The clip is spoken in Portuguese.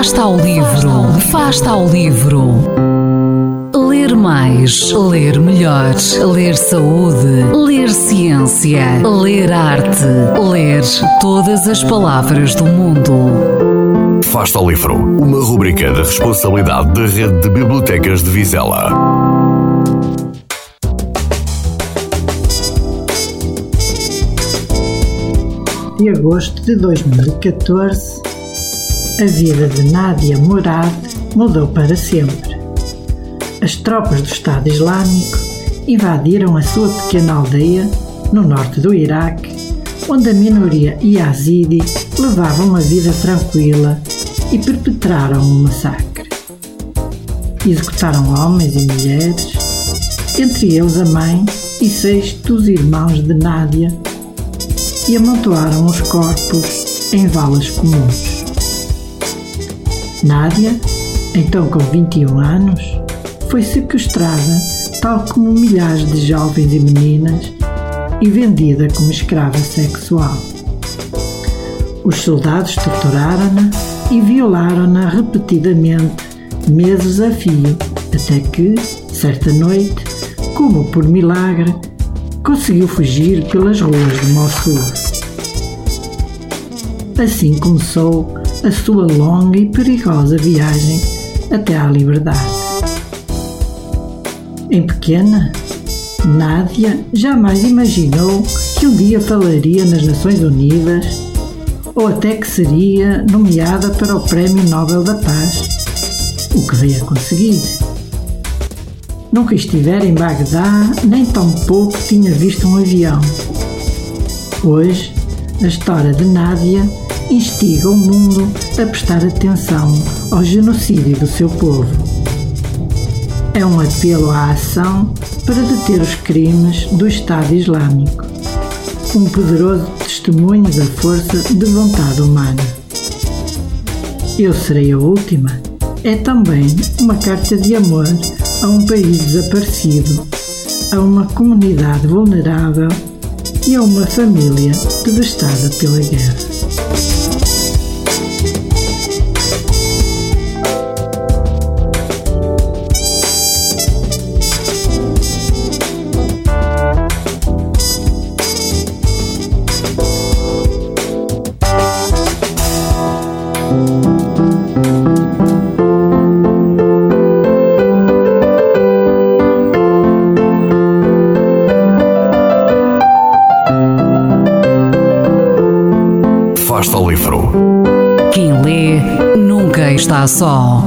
Fasta ao livro, Fasta ao livro. Ler mais, ler melhor, ler saúde, ler ciência, ler arte, ler todas as palavras do mundo. Fasta ao livro, uma rubrica da responsabilidade da Rede de Bibliotecas de Vizela. De agosto de 2014, a vida de Nádia Murad mudou para sempre. As tropas do Estado Islâmico invadiram a sua pequena aldeia no norte do Iraque, onde a minoria Yazidi levava uma vida tranquila e perpetraram um massacre. Executaram homens e mulheres, entre eles a mãe e seis dos irmãos de Nádia, e amontoaram os corpos em valas comuns. Nádia, então com 21 anos, foi sequestrada, tal como milhares de jovens e meninas, e vendida como escrava sexual. Os soldados torturaram-na e violaram-na repetidamente, meses a fio, até que, certa noite, como por milagre, conseguiu fugir pelas ruas de Mossul. Assim começou a sua longa e perigosa viagem até à liberdade. Em pequena, Nádia jamais imaginou que um dia falaria nas Nações Unidas ou até que seria nomeada para o Prémio Nobel da Paz, o que veio a conseguir. Nunca estivera em Bagdá, nem tampouco tinha visto um avião. Hoje, a história de Nádia instiga o mundo a prestar atenção ao genocídio do seu povo. É um apelo à ação para deter os crimes do Estado Islâmico, um poderoso testemunho da força de vontade humana. Eu serei a última é também uma carta de amor a um país desaparecido, a uma comunidade vulnerável e a uma família devastada pela guerra. Ao livro. Quem lê nunca está só.